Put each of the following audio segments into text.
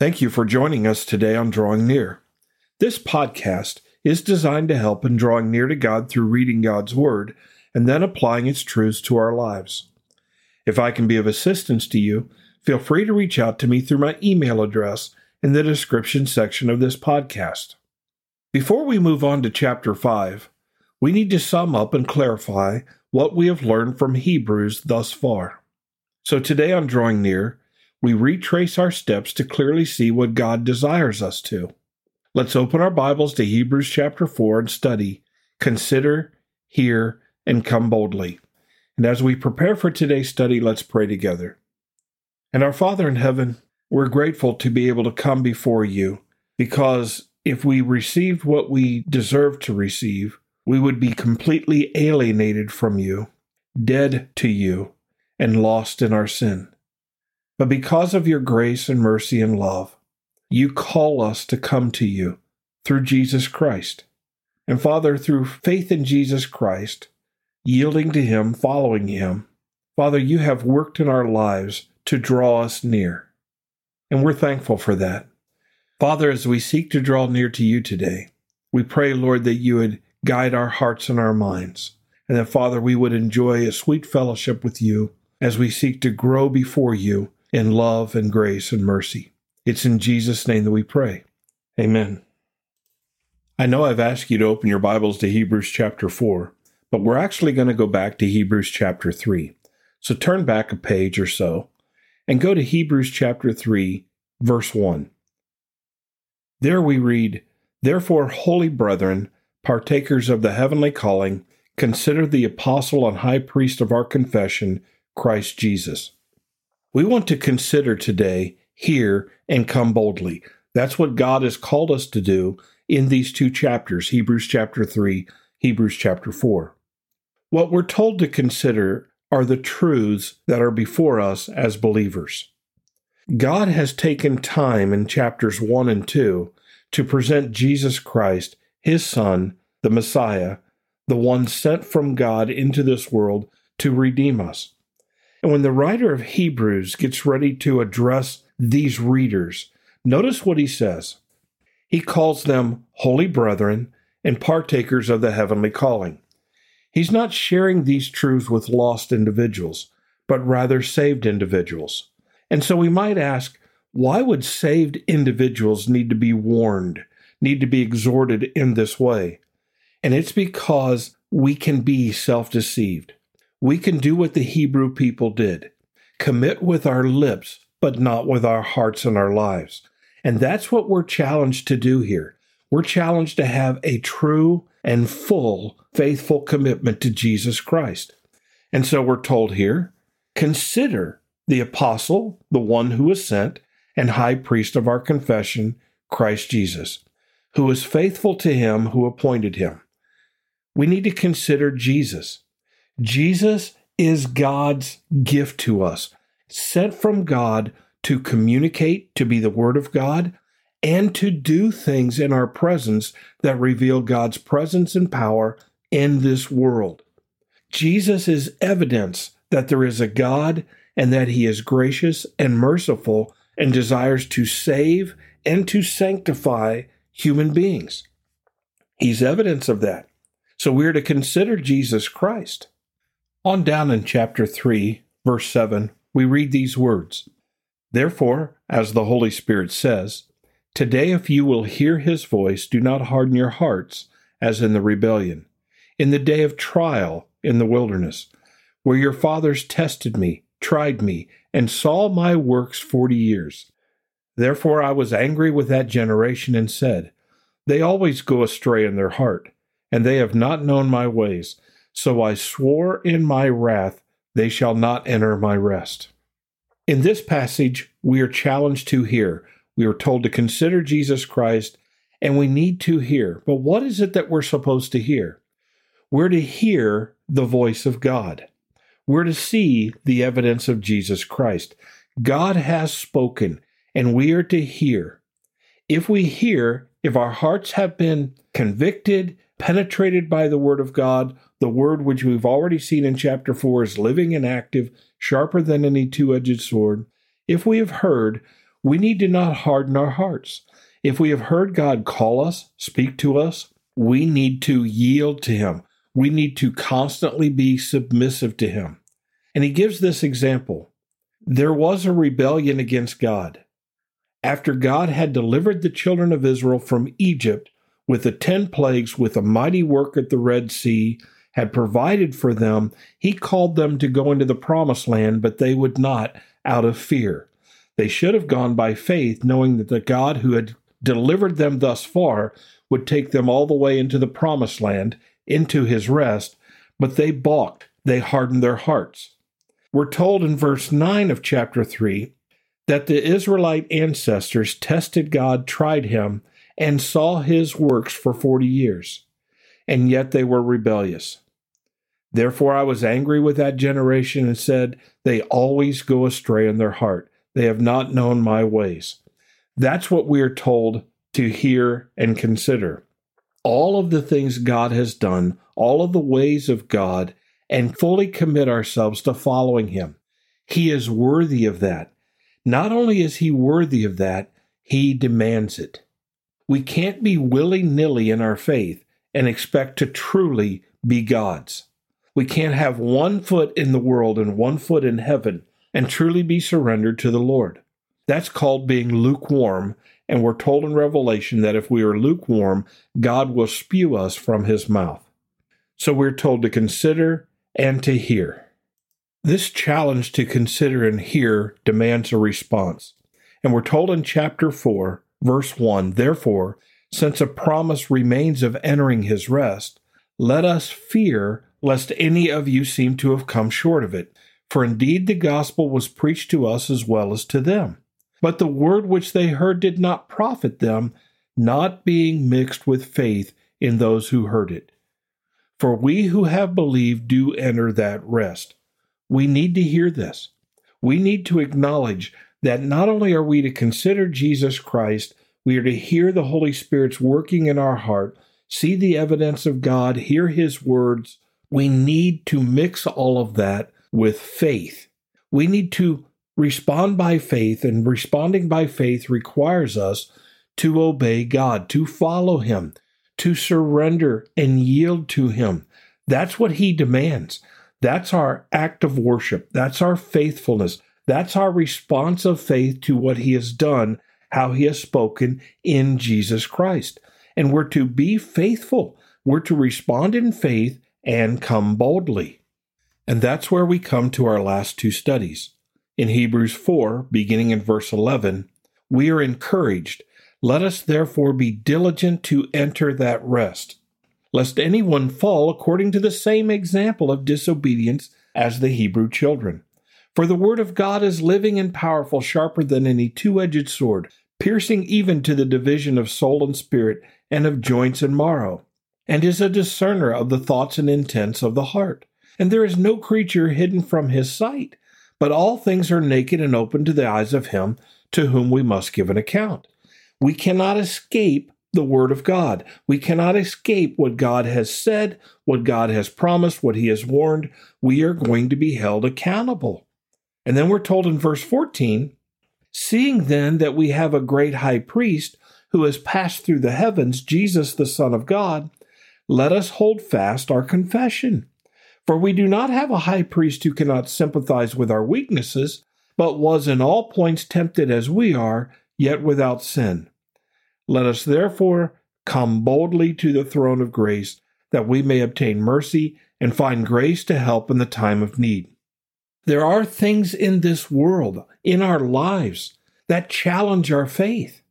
Thank you for joining us today on Drawing Near. This podcast is designed to help in drawing near to God through reading God's Word and then applying its truths to our lives. If I can be of assistance to you, feel free to reach out to me through my email address in the description section of this podcast. Before we move on to chapter 5, we need to sum up and clarify what we have learned from Hebrews thus far. So today on Drawing Near, we retrace our steps to clearly see what God desires us to. Let's open our Bibles to Hebrews chapter 4 and study, consider, hear, and come boldly. And as we prepare for today's study, let's pray together. And our Father in heaven, we're grateful to be able to come before you because if we received what we deserve to receive, we would be completely alienated from you, dead to you, and lost in our sin. But because of your grace and mercy and love, you call us to come to you through Jesus Christ. And Father, through faith in Jesus Christ, yielding to Him, following Him, Father, you have worked in our lives to draw us near. And we're thankful for that. Father, as we seek to draw near to you today, we pray, Lord, that you would guide our hearts and our minds, and that, Father, we would enjoy a sweet fellowship with you as we seek to grow before you in love and grace and mercy. It's in Jesus' name that we pray. Amen. I know I've asked you to open your Bibles to Hebrews chapter 4, but we're actually going to go back to Hebrews chapter 3. So turn back a page or so and go to Hebrews chapter 3, verse 1. There we read, Therefore, holy brethren, partakers of the heavenly calling, consider the apostle and high priest of our confession, Christ Jesus we want to consider today, hear, and come boldly. That's what God has called us to do in these two chapters Hebrews chapter 3, Hebrews chapter 4. What we're told to consider are the truths that are before us as believers. God has taken time in chapters 1 and 2 to present Jesus Christ, his Son, the Messiah, the one sent from God into this world to redeem us. And when the writer of Hebrews gets ready to address these readers, notice what he says. He calls them holy brethren and partakers of the heavenly calling. He's not sharing these truths with lost individuals, but rather saved individuals. And so we might ask, why would saved individuals need to be warned, need to be exhorted in this way? And it's because we can be self deceived we can do what the Hebrew people did commit with our lips, but not with our hearts and our lives. And that's what we're challenged to do here. We're challenged to have a true and full faithful commitment to Jesus Christ. And so we're told here consider the apostle, the one who was sent, and high priest of our confession, Christ Jesus, who is faithful to him who appointed him. We need to consider Jesus. Jesus is God's gift to us, sent from God to communicate, to be the Word of God, and to do things in our presence that reveal God's presence and power in this world. Jesus is evidence that there is a God and that He is gracious and merciful and desires to save and to sanctify human beings. He's evidence of that. So we're to consider Jesus Christ. On down in chapter 3, verse 7, we read these words Therefore, as the Holy Spirit says, Today, if you will hear his voice, do not harden your hearts, as in the rebellion, in the day of trial in the wilderness, where your fathers tested me, tried me, and saw my works forty years. Therefore I was angry with that generation and said, They always go astray in their heart, and they have not known my ways. So I swore in my wrath, they shall not enter my rest. In this passage, we are challenged to hear. We are told to consider Jesus Christ, and we need to hear. But what is it that we're supposed to hear? We're to hear the voice of God. We're to see the evidence of Jesus Christ. God has spoken, and we are to hear. If we hear, if our hearts have been convicted, penetrated by the Word of God, the Word which we've already seen in chapter 4 is living and active, sharper than any two edged sword. If we have heard, we need to not harden our hearts. If we have heard God call us, speak to us, we need to yield to Him. We need to constantly be submissive to Him. And He gives this example. There was a rebellion against God. After God had delivered the children of Israel from Egypt with the ten plagues, with a mighty work at the Red Sea, had provided for them, He called them to go into the promised land, but they would not out of fear. They should have gone by faith, knowing that the God who had delivered them thus far would take them all the way into the promised land, into his rest, but they balked, they hardened their hearts. We're told in verse 9 of chapter 3 that the Israelite ancestors tested God, tried him, and saw his works for 40 years, and yet they were rebellious. Therefore I was angry with that generation and said, They always go astray in their heart. They have not known my ways. That's what we are told to hear and consider. All of the things God has done, all of the ways of God, and fully commit ourselves to following Him. He is worthy of that. Not only is He worthy of that, He demands it. We can't be willy nilly in our faith and expect to truly be God's. We can't have one foot in the world and one foot in heaven and truly be surrendered to the Lord. That's called being lukewarm, and we're told in Revelation that if we are lukewarm, God will spew us from his mouth. So we're told to consider and to hear. This challenge to consider and hear demands a response. And we're told in chapter 4, verse 1 Therefore, since a promise remains of entering his rest, let us fear lest any of you seem to have come short of it. For indeed the gospel was preached to us as well as to them. But the word which they heard did not profit them, not being mixed with faith in those who heard it. For we who have believed do enter that rest. We need to hear this. We need to acknowledge that not only are we to consider Jesus Christ, we are to hear the Holy Spirit's working in our heart, see the evidence of God, hear His words. We need to mix all of that with faith. We need to respond by faith, and responding by faith requires us to obey God, to follow Him, to surrender and yield to Him. That's what He demands. That's our act of worship. That's our faithfulness. That's our response of faith to what He has done, how He has spoken in Jesus Christ. And we're to be faithful. We're to respond in faith and come boldly. And that's where we come to our last two studies. In Hebrews 4, beginning in verse 11, we are encouraged, Let us therefore be diligent to enter that rest, lest anyone fall according to the same example of disobedience as the Hebrew children. For the word of God is living and powerful, sharper than any two edged sword, piercing even to the division of soul and spirit, and of joints and marrow, and is a discerner of the thoughts and intents of the heart and there is no creature hidden from his sight, but all things are naked and open to the eyes of him to whom we must give an account. We cannot escape the Word of God. We cannot escape what God has said, what God has promised, what He has warned. We are going to be held accountable. And then we're told in verse 14 Seeing then that we have a great high priest who has passed through the heavens, Jesus the Son of God, let us hold fast our confession. For we do not have a high priest who cannot sympathize with our weaknesses, but was in all points tempted as we are, yet without sin. Let us therefore come boldly to the throne of grace, that we may obtain mercy and find grace to help in the time of need. There are things in this world, in our lives, that challenge our faith.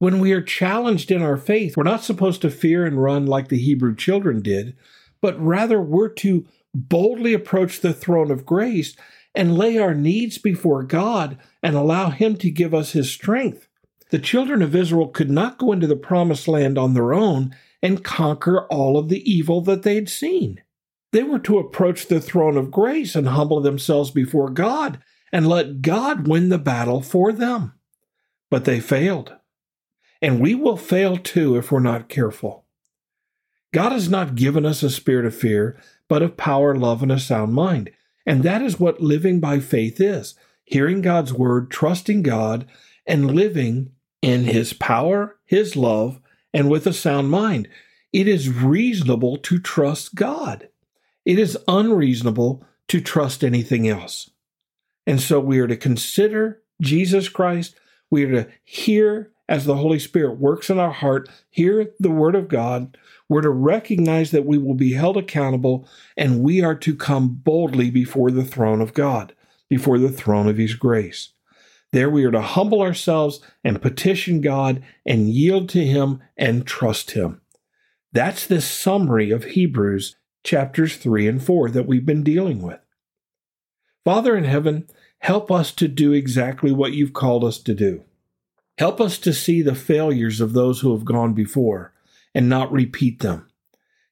When we are challenged in our faith, we're not supposed to fear and run like the Hebrew children did, but rather we're to boldly approach the throne of grace and lay our needs before God and allow Him to give us His strength. The children of Israel could not go into the promised land on their own and conquer all of the evil that they had seen. They were to approach the throne of grace and humble themselves before God and let God win the battle for them. But they failed. And we will fail too if we're not careful. God has not given us a spirit of fear, but of power, love, and a sound mind. And that is what living by faith is hearing God's word, trusting God, and living in His power, His love, and with a sound mind. It is reasonable to trust God. It is unreasonable to trust anything else. And so we are to consider Jesus Christ. We are to hear as the Holy Spirit works in our heart, hear the Word of God. We're to recognize that we will be held accountable and we are to come boldly before the throne of God, before the throne of His grace. There we are to humble ourselves and petition God and yield to Him and trust Him. That's the summary of Hebrews chapters 3 and 4 that we've been dealing with. Father in heaven, help us to do exactly what you've called us to do. Help us to see the failures of those who have gone before and not repeat them.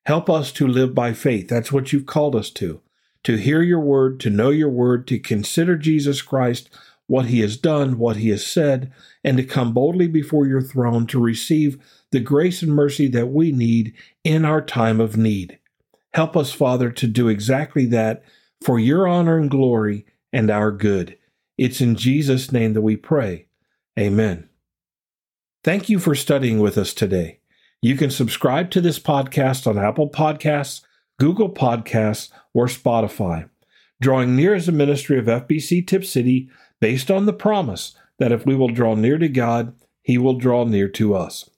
Help us to live by faith. That's what you've called us to. To hear your word, to know your word, to consider Jesus Christ, what he has done, what he has said, and to come boldly before your throne to receive the grace and mercy that we need in our time of need. Help us, Father, to do exactly that for your honor and glory and our good. It's in Jesus' name that we pray. Amen. Thank you for studying with us today. You can subscribe to this podcast on Apple Podcasts, Google Podcasts, or Spotify. Drawing Near is a ministry of FBC Tipp City based on the promise that if we will draw near to God, He will draw near to us.